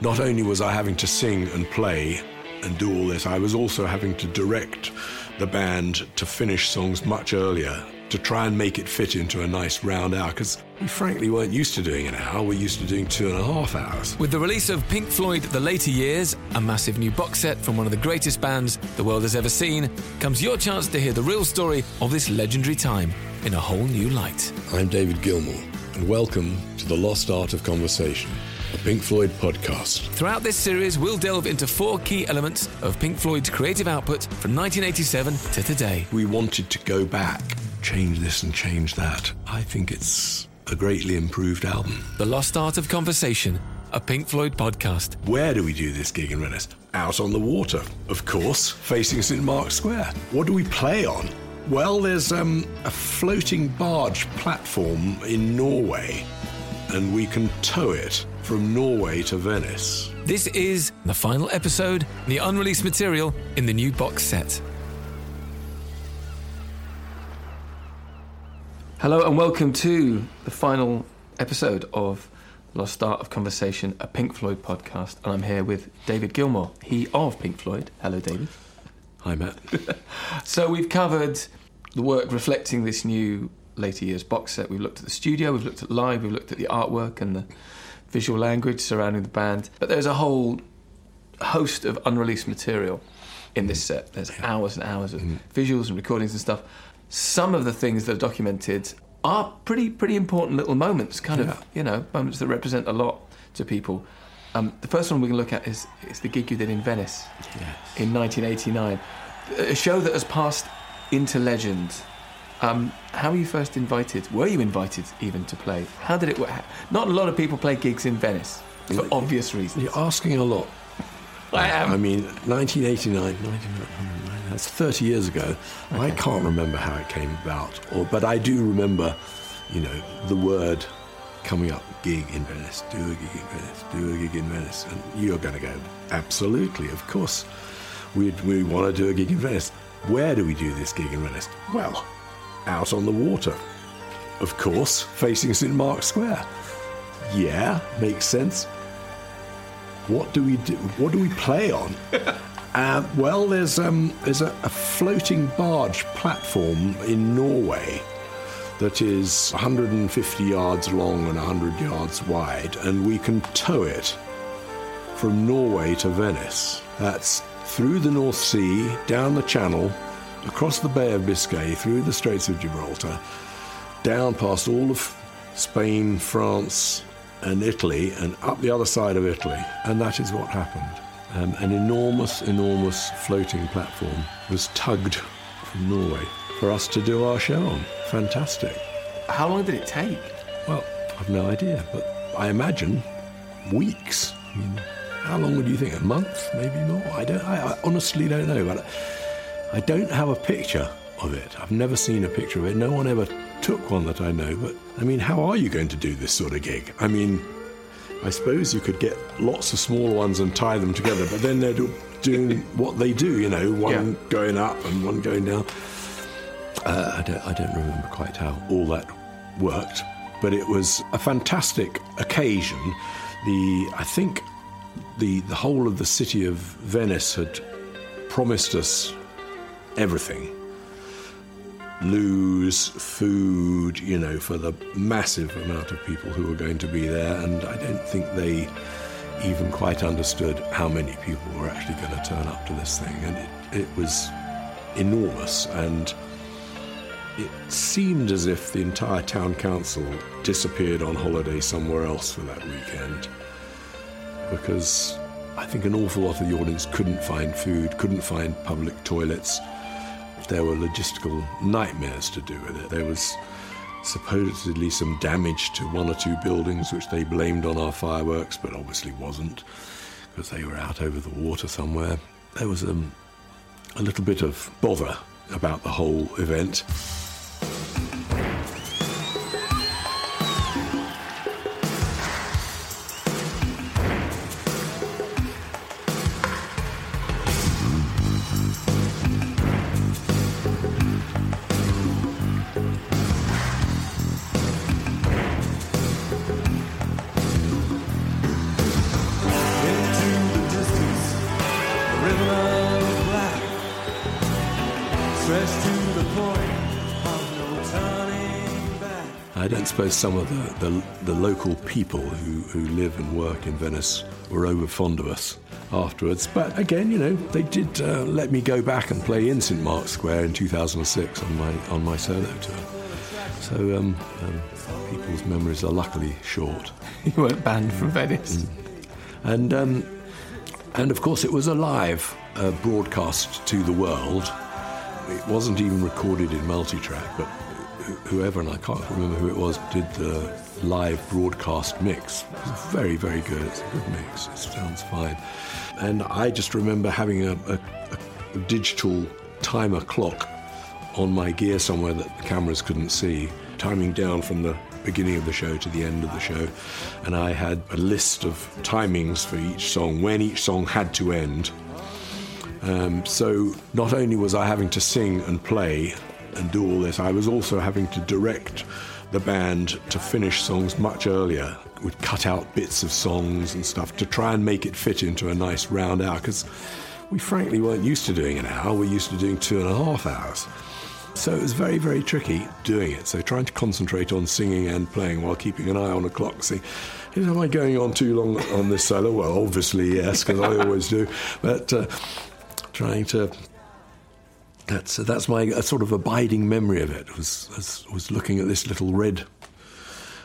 not only was I having to sing and play and do all this, I was also having to direct the band to finish songs much earlier to try and make it fit into a nice round hour because we frankly weren't used to doing an hour, we're used to doing two and a half hours. With the release of Pink Floyd The Later Years, a massive new box set from one of the greatest bands the world has ever seen, comes your chance to hear the real story of this legendary time in a whole new light. I'm David Gilmour, and welcome to The Lost Art of Conversation a Pink Floyd podcast. Throughout this series, we'll delve into four key elements of Pink Floyd's creative output from 1987 to today. We wanted to go back, change this and change that. I think it's a greatly improved album. The Lost Art of Conversation, a Pink Floyd podcast. Where do we do this gig in Venice? Out on the water, of course, facing St Mark's Square. What do we play on? Well, there's um, a floating barge platform in Norway, and we can tow it from Norway to Venice. This is the final episode, the unreleased material in the new box set. Hello and welcome to the final episode of Lost Art of Conversation, a Pink Floyd podcast. And I'm here with David Gilmour, he of Pink Floyd. Hello, David. Hi, Matt. so we've covered the work reflecting this new later years box set. We've looked at the studio, we've looked at live, we've looked at the artwork and the visual language surrounding the band. But there's a whole host of unreleased material in this set. There's yeah. hours and hours of mm. visuals and recordings and stuff. Some of the things that are documented are pretty pretty important little moments, kind yeah. of you know moments that represent a lot to people. Um, the first one we can look at is, is the gig you did in Venice yes. in 1989, a show that has passed into legend um, how were you first invited? Were you invited even to play? How did it work? Not a lot of people play gigs in Venice for obvious reasons. You're asking a lot. I am. I mean, 1989, that's 30 years ago. Okay. I can't remember how it came about, or, but I do remember, you know, the word coming up gig in Venice, do a gig in Venice, do a gig in Venice. And you're going to go, absolutely, of course. we we want to do a gig in Venice. Where do we do this gig in Venice? Well, out on the water. Of course, facing St Mark's Square. Yeah, makes sense. What do we do? What do we play on? uh, well, there's um, there's a, a floating barge platform in Norway that is 150 yards long and 100 yards wide, and we can tow it from Norway to Venice. That's through the North Sea, down the Channel, across the Bay of Biscay, through the Straits of Gibraltar, down past all of Spain, France, and Italy, and up the other side of Italy. And that is what happened. Um, an enormous, enormous floating platform was tugged from Norway for us to do our show on. Fantastic. How long did it take? Well, I've no idea, but I imagine weeks. I mean, how long would you think? A month, maybe more? I don't. I, I honestly don't know. But I don't have a picture of it. I've never seen a picture of it. No one ever took one that I know. But I mean, how are you going to do this sort of gig? I mean, I suppose you could get lots of small ones and tie them together, but then they're doing what they do, you know, one yeah. going up and one going down. Uh, I, don't, I don't remember quite how all that worked, but it was a fantastic occasion. The I think the the whole of the city of Venice had promised us everything. Loos food, you know, for the massive amount of people who were going to be there, and I don't think they even quite understood how many people were actually going to turn up to this thing, and it, it was enormous, and it seemed as if the entire town council disappeared on holiday somewhere else for that weekend, because I think an awful lot of the audience couldn't find food, couldn't find public toilets there were logistical nightmares to do with it. There was supposedly some damage to one or two buildings, which they blamed on our fireworks, but obviously wasn't, because they were out over the water somewhere. There was um, a little bit of bother about the whole event. Suppose some of the, the, the local people who, who live and work in Venice were over fond of us afterwards. But again, you know, they did uh, let me go back and play in St Mark's Square in 2006 on my on my solo tour. So um, um, people's memories are luckily short. you weren't banned from Venice. Mm. And um, and of course, it was a live uh, broadcast to the world. It wasn't even recorded in multi-track, but whoever, and I can't remember who it was, did the live broadcast mix. It was very, very good. It's a good mix. It sounds fine. And I just remember having a, a, a digital timer clock on my gear somewhere that the cameras couldn't see, timing down from the beginning of the show to the end of the show. And I had a list of timings for each song, when each song had to end. Um, so not only was I having to sing and play and do all this, I was also having to direct the band to finish songs much earlier. We'd cut out bits of songs and stuff to try and make it fit into a nice round hour because we frankly weren't used to doing an hour, we're used to doing two and a half hours. So it was very, very tricky doing it. So trying to concentrate on singing and playing while keeping an eye on the clock, see, am I going on too long on this solo? Well, obviously, yes, because I always do. But uh, trying to that's that's my sort of abiding memory of it. Was, was looking at this little red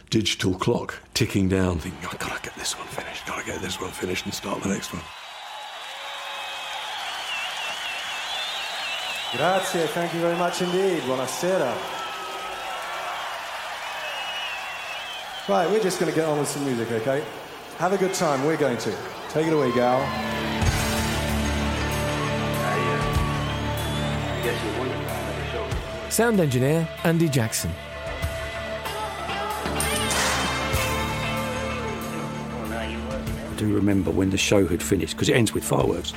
digital clock ticking down, thinking, I gotta get this one finished, gotta get this one finished, and start the next one. Grazie, thank you very much indeed. Buonasera. Right, we're just going to get on with some music, okay? Have a good time, we're going to. Take it away, gal. Sound engineer Andy Jackson. I do remember when the show had finished because it ends with fireworks.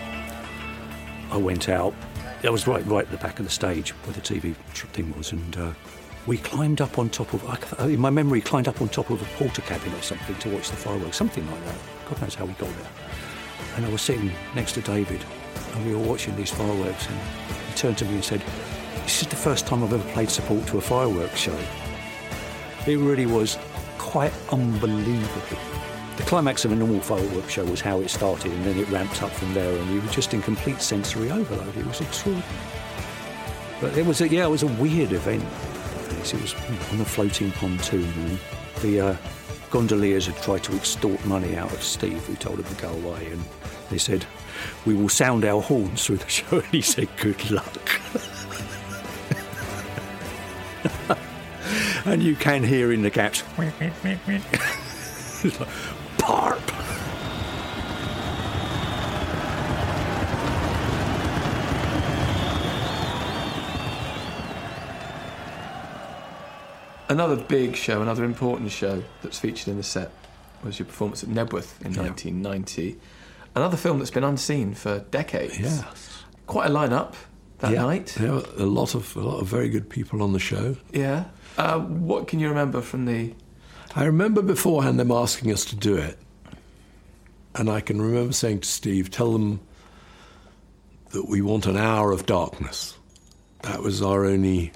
I went out. I was right, right at the back of the stage where the TV thing was, and uh, we climbed up on top of. In my memory, climbed up on top of a porter Portakabin or something to watch the fireworks, something like that. God knows how we got there. And I was sitting next to David, and we were watching these fireworks, and he turned to me and said, this is the first time I've ever played support to a fireworks show. It really was quite unbelievable. The climax of a normal fireworks show was how it started, and then it ramped up from there, and you were just in complete sensory overload. It was extraordinary. But it was a, yeah, it was a weird event. It was on a floating pontoon, and the uh, gondoliers had tried to extort money out of Steve, who told him to go away, and they said, "We will sound our horns through the show," and he said, "Good luck." and you can hear in the gaps. it's like, Parp! Another big show, another important show that's featured in the set was your performance at Knebworth in yeah. 1990. Another film that's been unseen for decades. Yeah. Quite a lineup that yeah. night. Yeah, a lot of a lot of very good people on the show. Yeah. Uh, what can you remember from the? I remember beforehand them asking us to do it, and I can remember saying to Steve, "Tell them that we want an hour of darkness." That was our only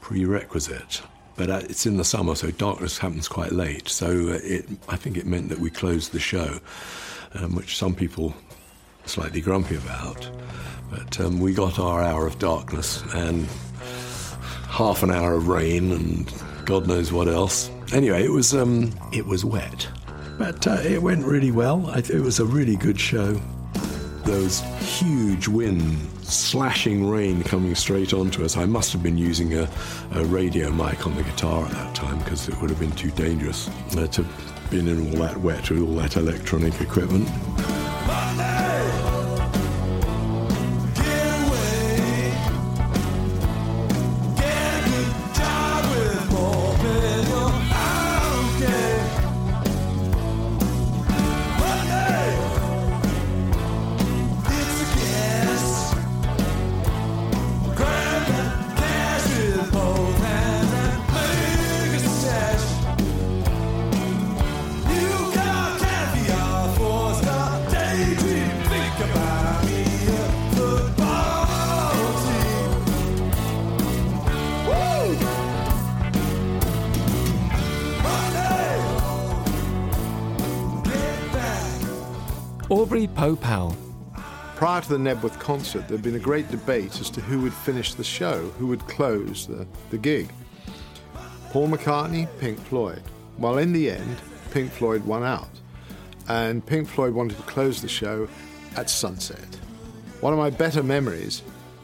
prerequisite. But uh, it's in the summer, so darkness happens quite late. So uh, it, I think it meant that we closed the show, um, which some people slightly grumpy about. But um, we got our hour of darkness and half an hour of rain and God knows what else. Anyway, it was um, it was wet, but uh, it went really well. It was a really good show. Those huge wind, slashing rain coming straight onto us. I must have been using a, a radio mic on the guitar at that time because it would have been too dangerous uh, to been in all that wet with all that electronic equipment. Aubrey Powell. Prior to the Knebworth concert, there had been a great debate as to who would finish the show, who would close the, the gig. Paul McCartney, Pink Floyd. Well, in the end, Pink Floyd won out, and Pink Floyd wanted to close the show at sunset. One of my better memories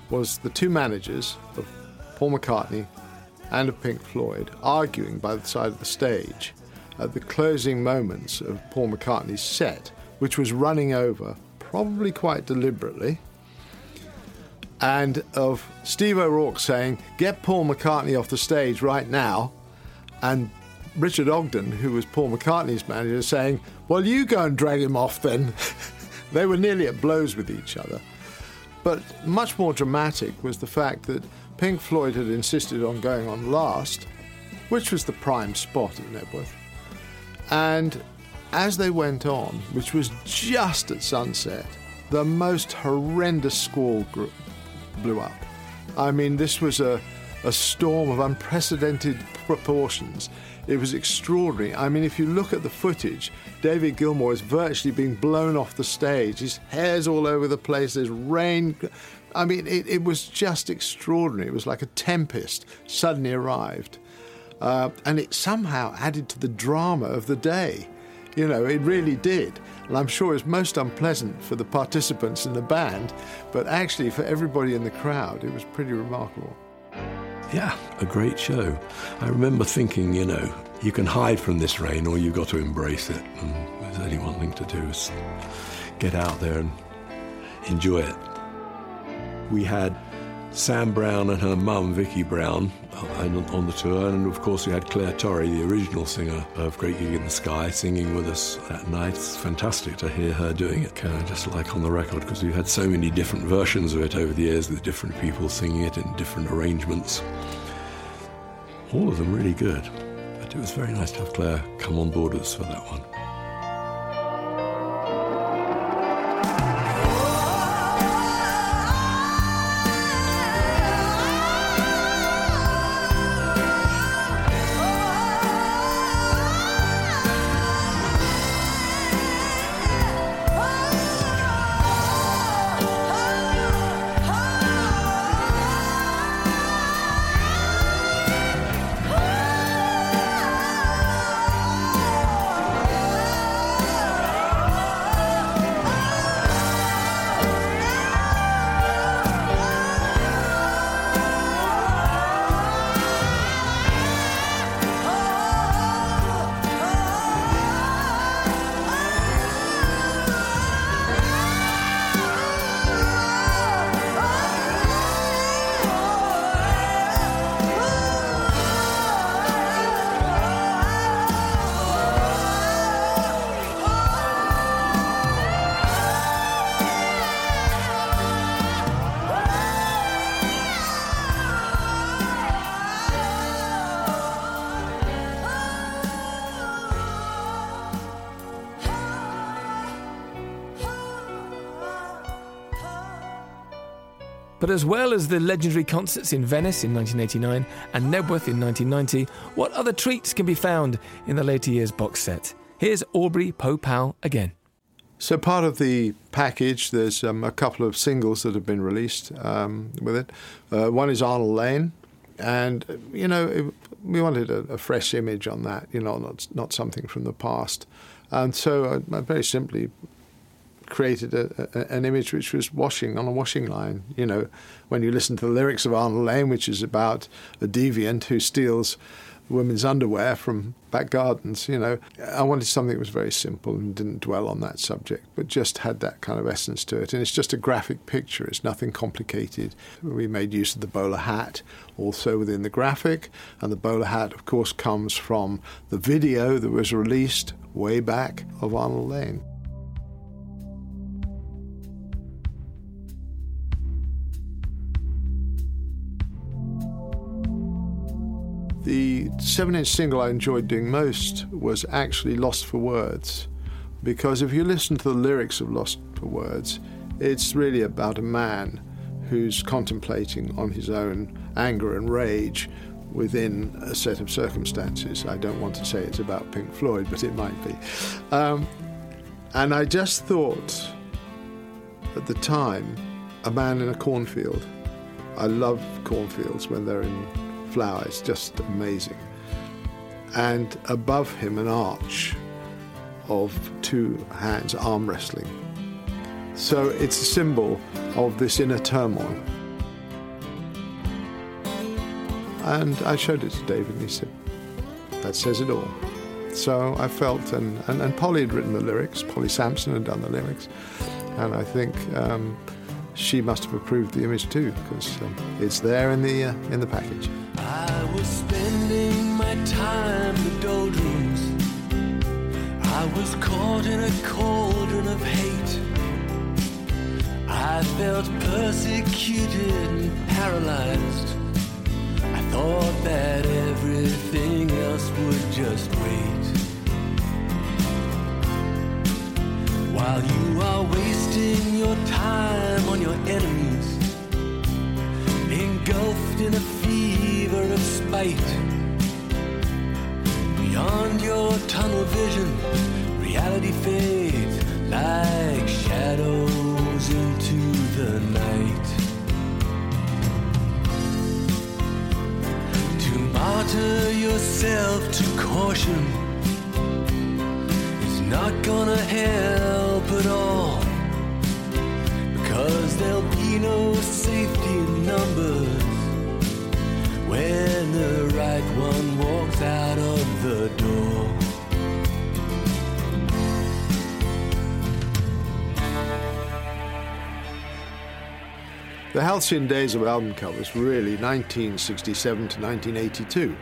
was the two managers of Paul McCartney and of Pink Floyd arguing by the side of the stage at the closing moments of Paul McCartney's set, which was running over probably quite deliberately, and of Steve O'Rourke saying, Get Paul McCartney off the stage right now, and Richard Ogden, who was Paul McCartney's manager, saying, Well, you go and drag him off then. they were nearly at blows with each other. But much more dramatic was the fact that Pink Floyd had insisted on going on last, which was the prime spot at Knebworth. And as they went on, which was just at sunset, the most horrendous squall gr- blew up. I mean, this was a, a storm of unprecedented proportions. It was extraordinary. I mean, if you look at the footage, David Gilmour is virtually being blown off the stage. His hair's all over the place. There's rain. I mean, it, it was just extraordinary. It was like a tempest suddenly arrived. Uh, and it somehow added to the drama of the day. You know, it really did. And I'm sure it was most unpleasant for the participants in the band, but actually for everybody in the crowd, it was pretty remarkable. Yeah, a great show. I remember thinking, you know, you can hide from this rain or you've got to embrace it. And there's only one thing to do is get out there and enjoy it. We had Sam Brown and her mum, Vicky Brown, uh, on the tour, and of course we had Clare Torry, the original singer of Great Gig in the Sky, singing with us that night. It's fantastic to hear her doing it, kind of just like on the record, because we've had so many different versions of it over the years with different people singing it in different arrangements. All of them really good, but it was very nice to have Claire come on board with us for that one. But as well as the legendary concerts in Venice in 1989 and Knebworth in 1990, what other treats can be found in the later years box set? Here's Aubrey Poe Powell again. So part of the package, there's um, a couple of singles that have been released um, with it. Uh, one is Arnold Layne, and you know it, we wanted a, a, fresh image on that, you know, not not something from the past. And so I, I very simply created a, a, an image which was washing on a washing line. You know, when you listen to the lyrics of Arnold Layne, which is about a deviant who steals women's underwear from back gardens, you know, I wanted something that was very simple and didn't dwell on that subject, but just had that kind of essence to it. And it's just a graphic picture, it's nothing complicated. We made use of the bowler hat also within the graphic, and the bowler hat, of course, comes from the video that was released way back of Arnold Layne. The seven inch single I enjoyed doing most was actually Lost for Words. Because if you listen to the lyrics of Lost for Words, it's really about a man who's contemplating on his own anger and rage within a set of circumstances. I don't want to say it's about Pink Floyd, but it might be. Um, And I just thought at the time, a man in a cornfield. I love cornfields when they're in flower, it's just amazing. And above him, an arch of two hands arm wrestling. So it's a symbol of this inner turmoil. And I showed it to David, and he said, That says it all. So I felt, and, and, and Polly had written the lyrics, Polly Samson had done the lyrics, and I think um, she must have approved the image too, because um, it's there in the, uh, in the package. I was spending my time in doldrums. I was caught in a cauldron of hate. I felt persecuted and paralyzed. I thought that everything else would just wait. While you are wasting your time on your enemies, engulfed in a fever of spite. Beyond your tunnel vision, reality fades like shadows into the night. To martyr yourself to caution is not gonna help Because there'll be no safety in numbers when the right one walks out of the door. The halcyon days of album covers really 1967 to 1982.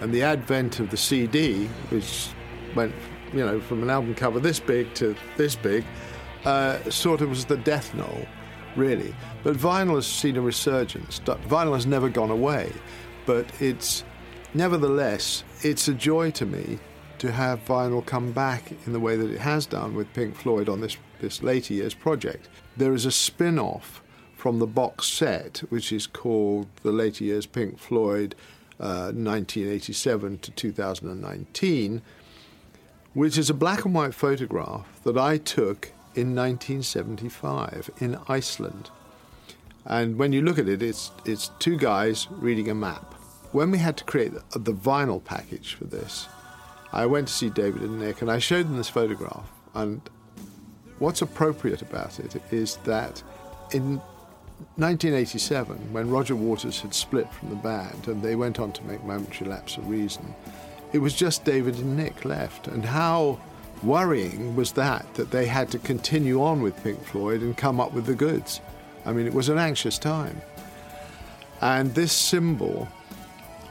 And the advent of the CD, which went, you know, from an album cover this big to this big, uh, sort of was the death knell, really. But vinyl has seen a resurgence. Vinyl has never gone away, but it's nevertheless, it's a joy to me to have vinyl come back in the way that it has done with Pink Floyd on this, this later years project. There is a spin off from the box set, which is called The Later Years Pink Floyd uh, 1987 to 2019, which is a black and white photograph that I took in 1975 in Iceland. And when you look at it, it's, it's two guys reading a map. When we had to create the, the vinyl package for this, I went to see David and Nick and I showed them this photograph. And what's appropriate about it is that in 1987, when Roger Waters had split from the band and they went on to make Momentary Lapse of Reason, it was just David and Nick left. And how worrying was that, that they had to continue on with Pink Floyd and come up with the goods. I mean, it was an anxious time. And this symbol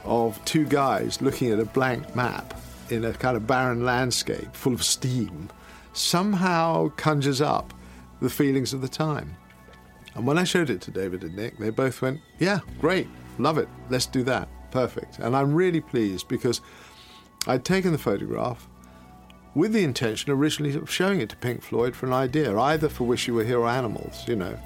of two guys looking at a blank map in a kind of barren landscape full of steam somehow conjures up the feelings of the time. And when I showed it to David and Nick, they both went, Yeah, great, love it, let's do that, perfect. And I'm really pleased because I'd taken the photograph with the intention originally of showing it to Pink Floyd for an idea, either for Wish You Were Here or Animals, you know.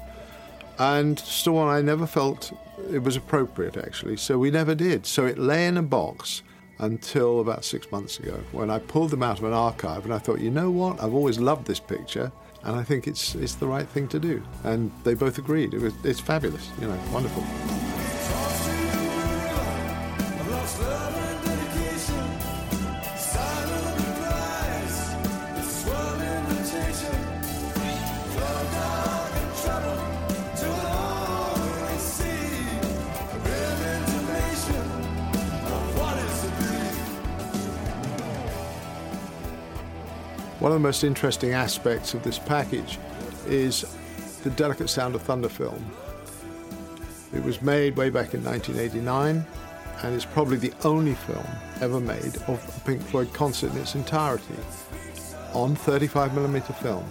And still, one I never felt it was appropriate, actually, so we never did. So it lay in a box until about six months ago when I pulled them out of an archive and I thought, you know what, I've always loved this picture and I think it's it's the right thing to do. And they both agreed. It was it's fabulous, you know, wonderful. One of the most interesting aspects of this package is the delicate sound of thunder film. It was made way back in 1989 and it's probably the only film ever made of a Pink Floyd concert in its entirety on 35mm film.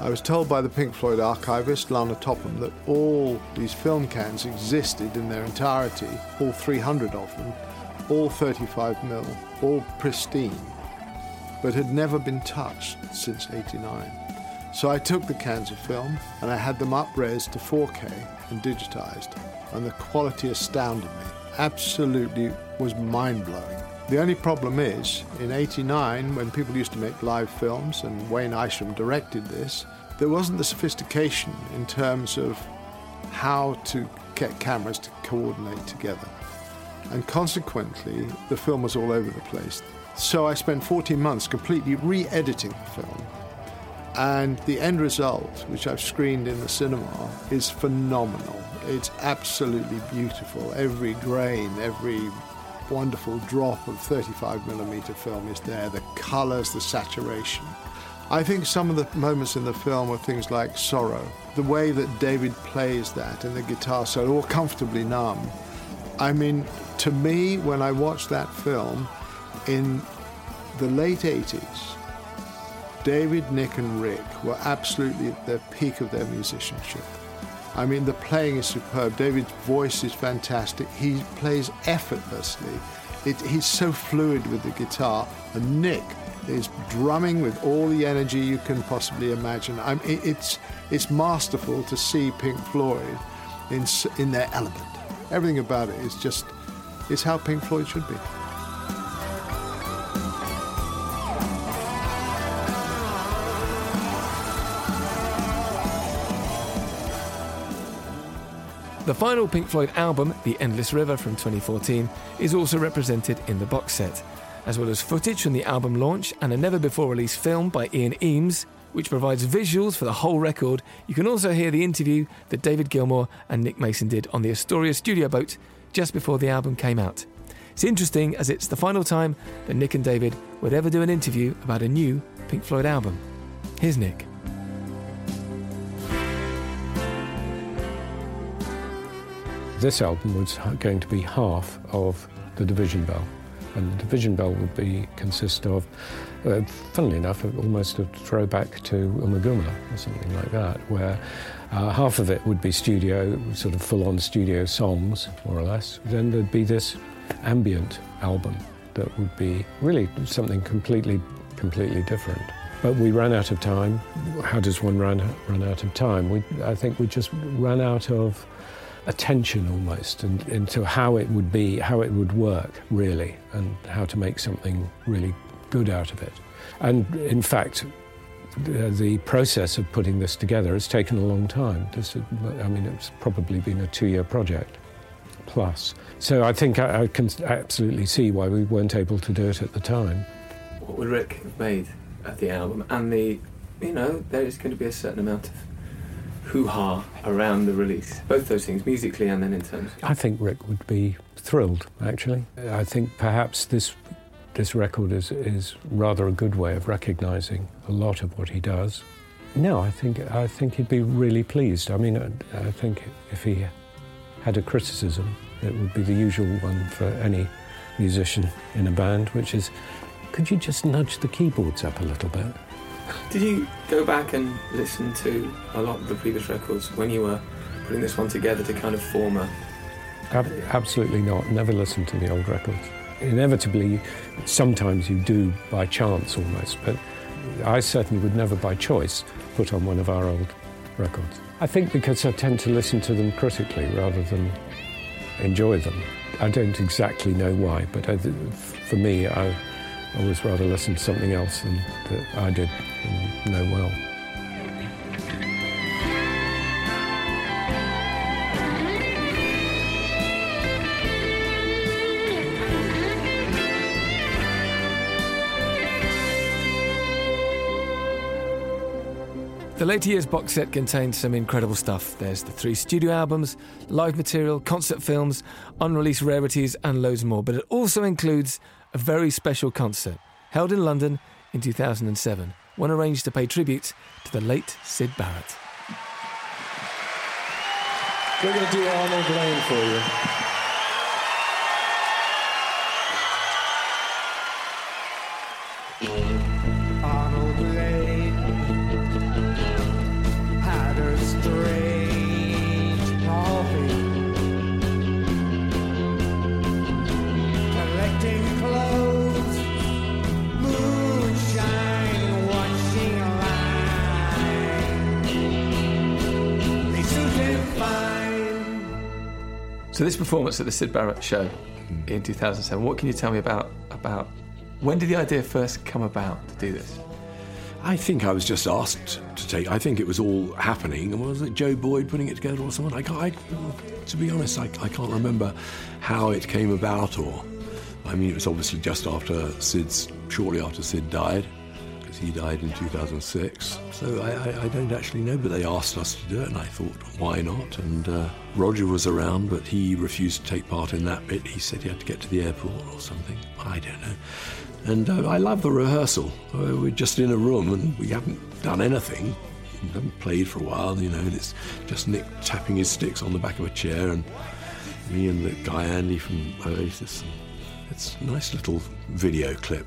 I was told by the Pink Floyd archivist, Lana Topham, that all these film cans existed in their entirety, all 300 of them, all 35mm, all pristine but had never been touched since 89. So I took the cans of film and I had them up-res to 4K and digitized, and the quality astounded me. Absolutely was mind-blowing. The only problem is, in 89, when people used to make live films, and Wayne Isham directed this, there wasn't the sophistication in terms of how to get cameras to coordinate together. And consequently, the film was all over the place. So I spent 14 months completely re editing the film. And the end result, which I've screened in the cinema, is phenomenal. It's absolutely beautiful. Every grain, every wonderful drop of 35 millimeter film is there. The colors, the saturation. I think some of the moments in the film are things like sorrow. The way that David plays that in the guitar solo, or comfortably numb. I mean, to me, when I watched that film in the late 80s, David, Nick, and Rick were absolutely at the peak of their musicianship. I mean, the playing is superb. David's voice is fantastic. He plays effortlessly. It, he's so fluid with the guitar. And Nick is drumming with all the energy you can possibly imagine. I mean, it's, it's masterful to see Pink Floyd in, in their element. Everything about it is just, it's how Pink Floyd should be. The final Pink Floyd album, The Endless River from 2014, is also represented in the box set, as well as footage from the album launch and a never before released film by Ian Emes, which provides visuals for the whole record. You can also hear the interview that David Gilmour and Nick Mason did on the Astoria studio boat just before the album came out. It's interesting as it's the final time that Nick and David would ever do an interview about a new Pink Floyd album. Here's Nick. This album was going to be half of the Division Bell. And the Division Bell would be consist of, uh, funnily enough, almost a throwback to Ummagumma or something like that, where uh, half of it would be studio, sort of full-on studio songs, more or less. Then there'd be this ambient album that would be really something completely, completely different. But we ran out of time. How does one run, run out of time? We, I think we just ran out of attention almost and, into how it would be, how it would work really, and how to make something really good out of it. And in fact, the, process of putting this together has taken a long time. This, I mean, it's probably been a two-year project plus. So I think I, I can absolutely see why we weren't able to do it at the time. What would Rick have made of the album? And the, you know, there is going to be a certain amount of hoo ha around the release? Both those things, musically and then in terms. I think Rick would be thrilled. Actually, I think perhaps this this record is is rather a good way of recognising a lot of what he does. No, I think I think he'd be really pleased. I mean, I, I think if he had a criticism, it would be the usual one for any musician in a band, which is, could you just nudge the keyboards up a little bit? Did you go back and listen to a lot of the previous records when you were putting this one together to kind of form a. Ab- absolutely not. Never listened to the old records. Inevitably, sometimes you do by chance almost, but I certainly would never by choice put on one of our old records. I think because I tend to listen to them critically rather than enjoy them. I don't exactly know why, but I, for me, I always rather listen to something else than that I did and know well. The later years box set contains some incredible stuff. There's the three studio albums, live material, concert films, unreleased rarities, and loads more. But it also includes a very special concert held in London in 2007, one arranged to pay tribute to the late Syd Barrett. We're going to do Arnold Layne for you. This performance at the Syd Barrett show in 2007. What can you tell me about about when did the idea first come about to do this? I think I was just asked to take. I think it was all happening. Was it Joe Boyd putting it together or someone? I, can't, I to be honest, I, I can't remember how it came about. Or, I mean, it was obviously just after Syd's, shortly after Sid died, he died in 2006. So I, I, I, don't actually know, but they asked us to do it, and I thought, why not? And uh, Roger was around, but he refused to take part in that bit. He said he had to get to the airport or something. I don't know. And uh, I love the rehearsal. Uh, we're just in a room and we haven't done anything. We haven't played for a while, you know, and it's just Nick tapping his sticks on the back of a chair and me and the guy Andy from Oasis. It's a nice little video clip.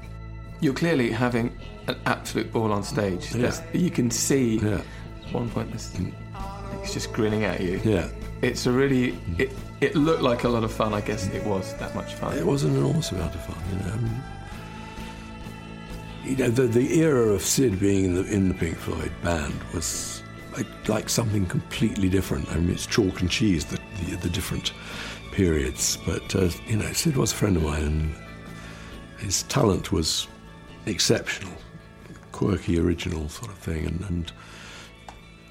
You're clearly having an absolute ball on stage. Yeah. You can see Yeah. at one point this Nick's just grinning at you. Yeah. It's a really it it looked like a lot of fun. I guess it was that much fun. It was an enormous amount of fun, you know. Um, you know, the, the era of Syd being in the, in the Pink Floyd band was like, like something completely different. I mean, it's chalk and cheese, the, the, the different periods. But, uh, you know, Syd was a friend of mine and his talent was exceptional, quirky, original sort of thing. And, and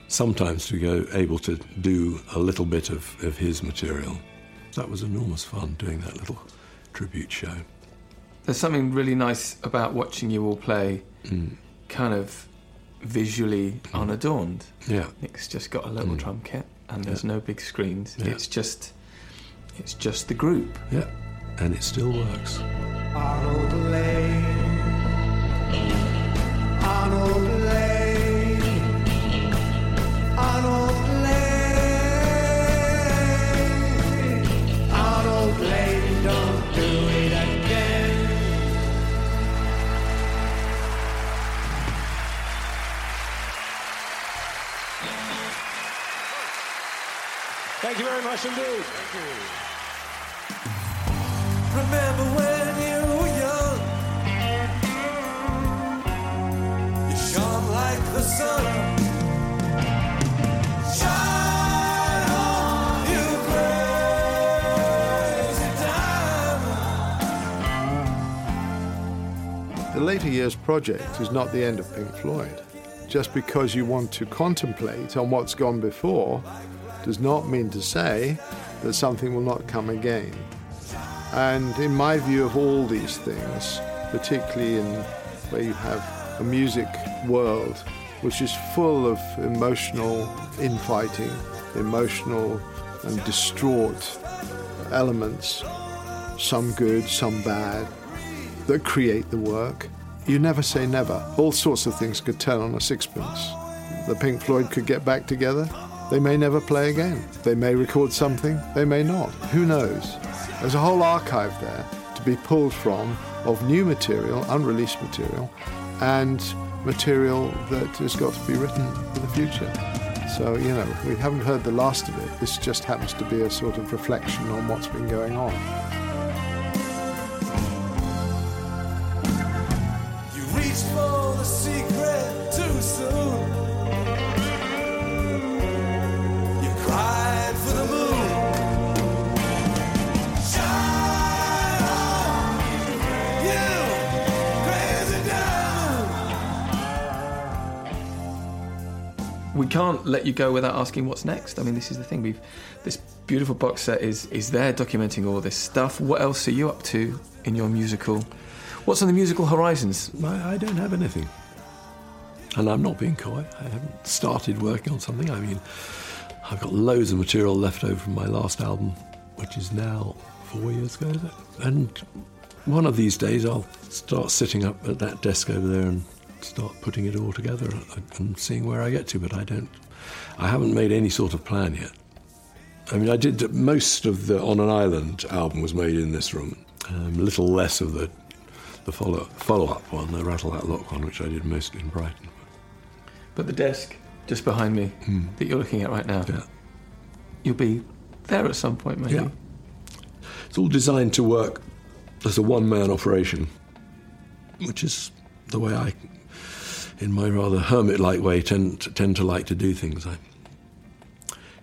sometimes to go able to do a little bit of, of his material, that was enormous fun doing that little tribute show. There's something really nice about watching you all play, Mm. kind of visually unadorned. Yeah. Nick's just got a little Mm. drum kit, and there's no big screens. Yeah. It's just, it's just the group. Yeah, and it still works. Thank you very much indeed. Remember when you were young? You shone like the sun. Shine on, you crazy diamond. The later years project is not the end of Pink Floyd. Just because you want to contemplate on what's gone before does not mean to say that something will not come again. And in my view of all these things, particularly in where you have a music world which is full of emotional infighting, emotional and distraught elements, some good, some bad, that create the work. You never say never. All sorts of things could turn on a sixpence. The Pink Floyd could get back together. They may never play again. They may record something. They may not. Who knows? There's a whole archive there to be pulled from of new material, unreleased material, and material that has got to be written for the future. So, you know, we haven't heard the last of it. This just happens to be a sort of reflection on what's been going on. Can't let you go without asking what's next. I mean, this is the thing. We've this beautiful box set is is there documenting all this stuff. What else are you up to in your musical? What's on the musical horizons? I, I don't have anything. And I'm not being coy. I haven't started working on something. I mean, I've got loads of material left over from my last album, which is now four years ago? And one of these days I'll start sitting up at that desk over there and start putting it all together and seeing where I get to. But I don't, I haven't made any sort of plan yet. I mean, I did most of the On an Island album was made in this room. Um, a little less of the the follow follow up one, the Rattle That Lock one, which I did most in Brighton. But the desk just behind me that you're looking at right now, Yeah, you'll be there at some point, maybe. yeah. It's all designed to work as a one man operation, which is the way I, in my rather hermit like way, tend tend to like to do things. I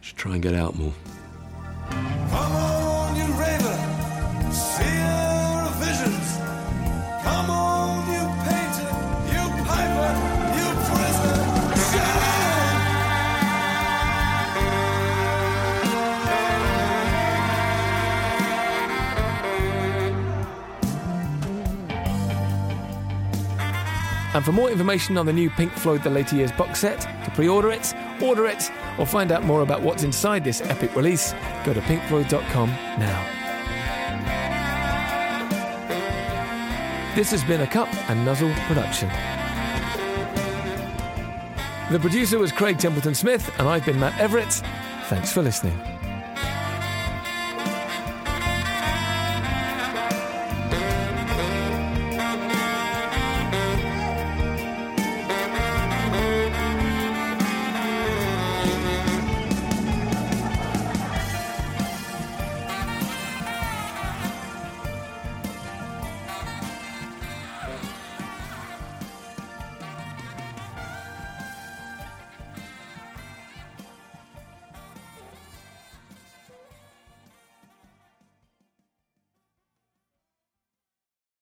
should try and get out more. And for more information on the new Pink Floyd The Later Years box set, to pre order it, order it, or find out more about what's inside this epic release, go to pinkfloyd.com now. This has been a Cup and Nuzzle production. The producer was Craig Templeton Smith, and I've been Matt Everett. Thanks for listening.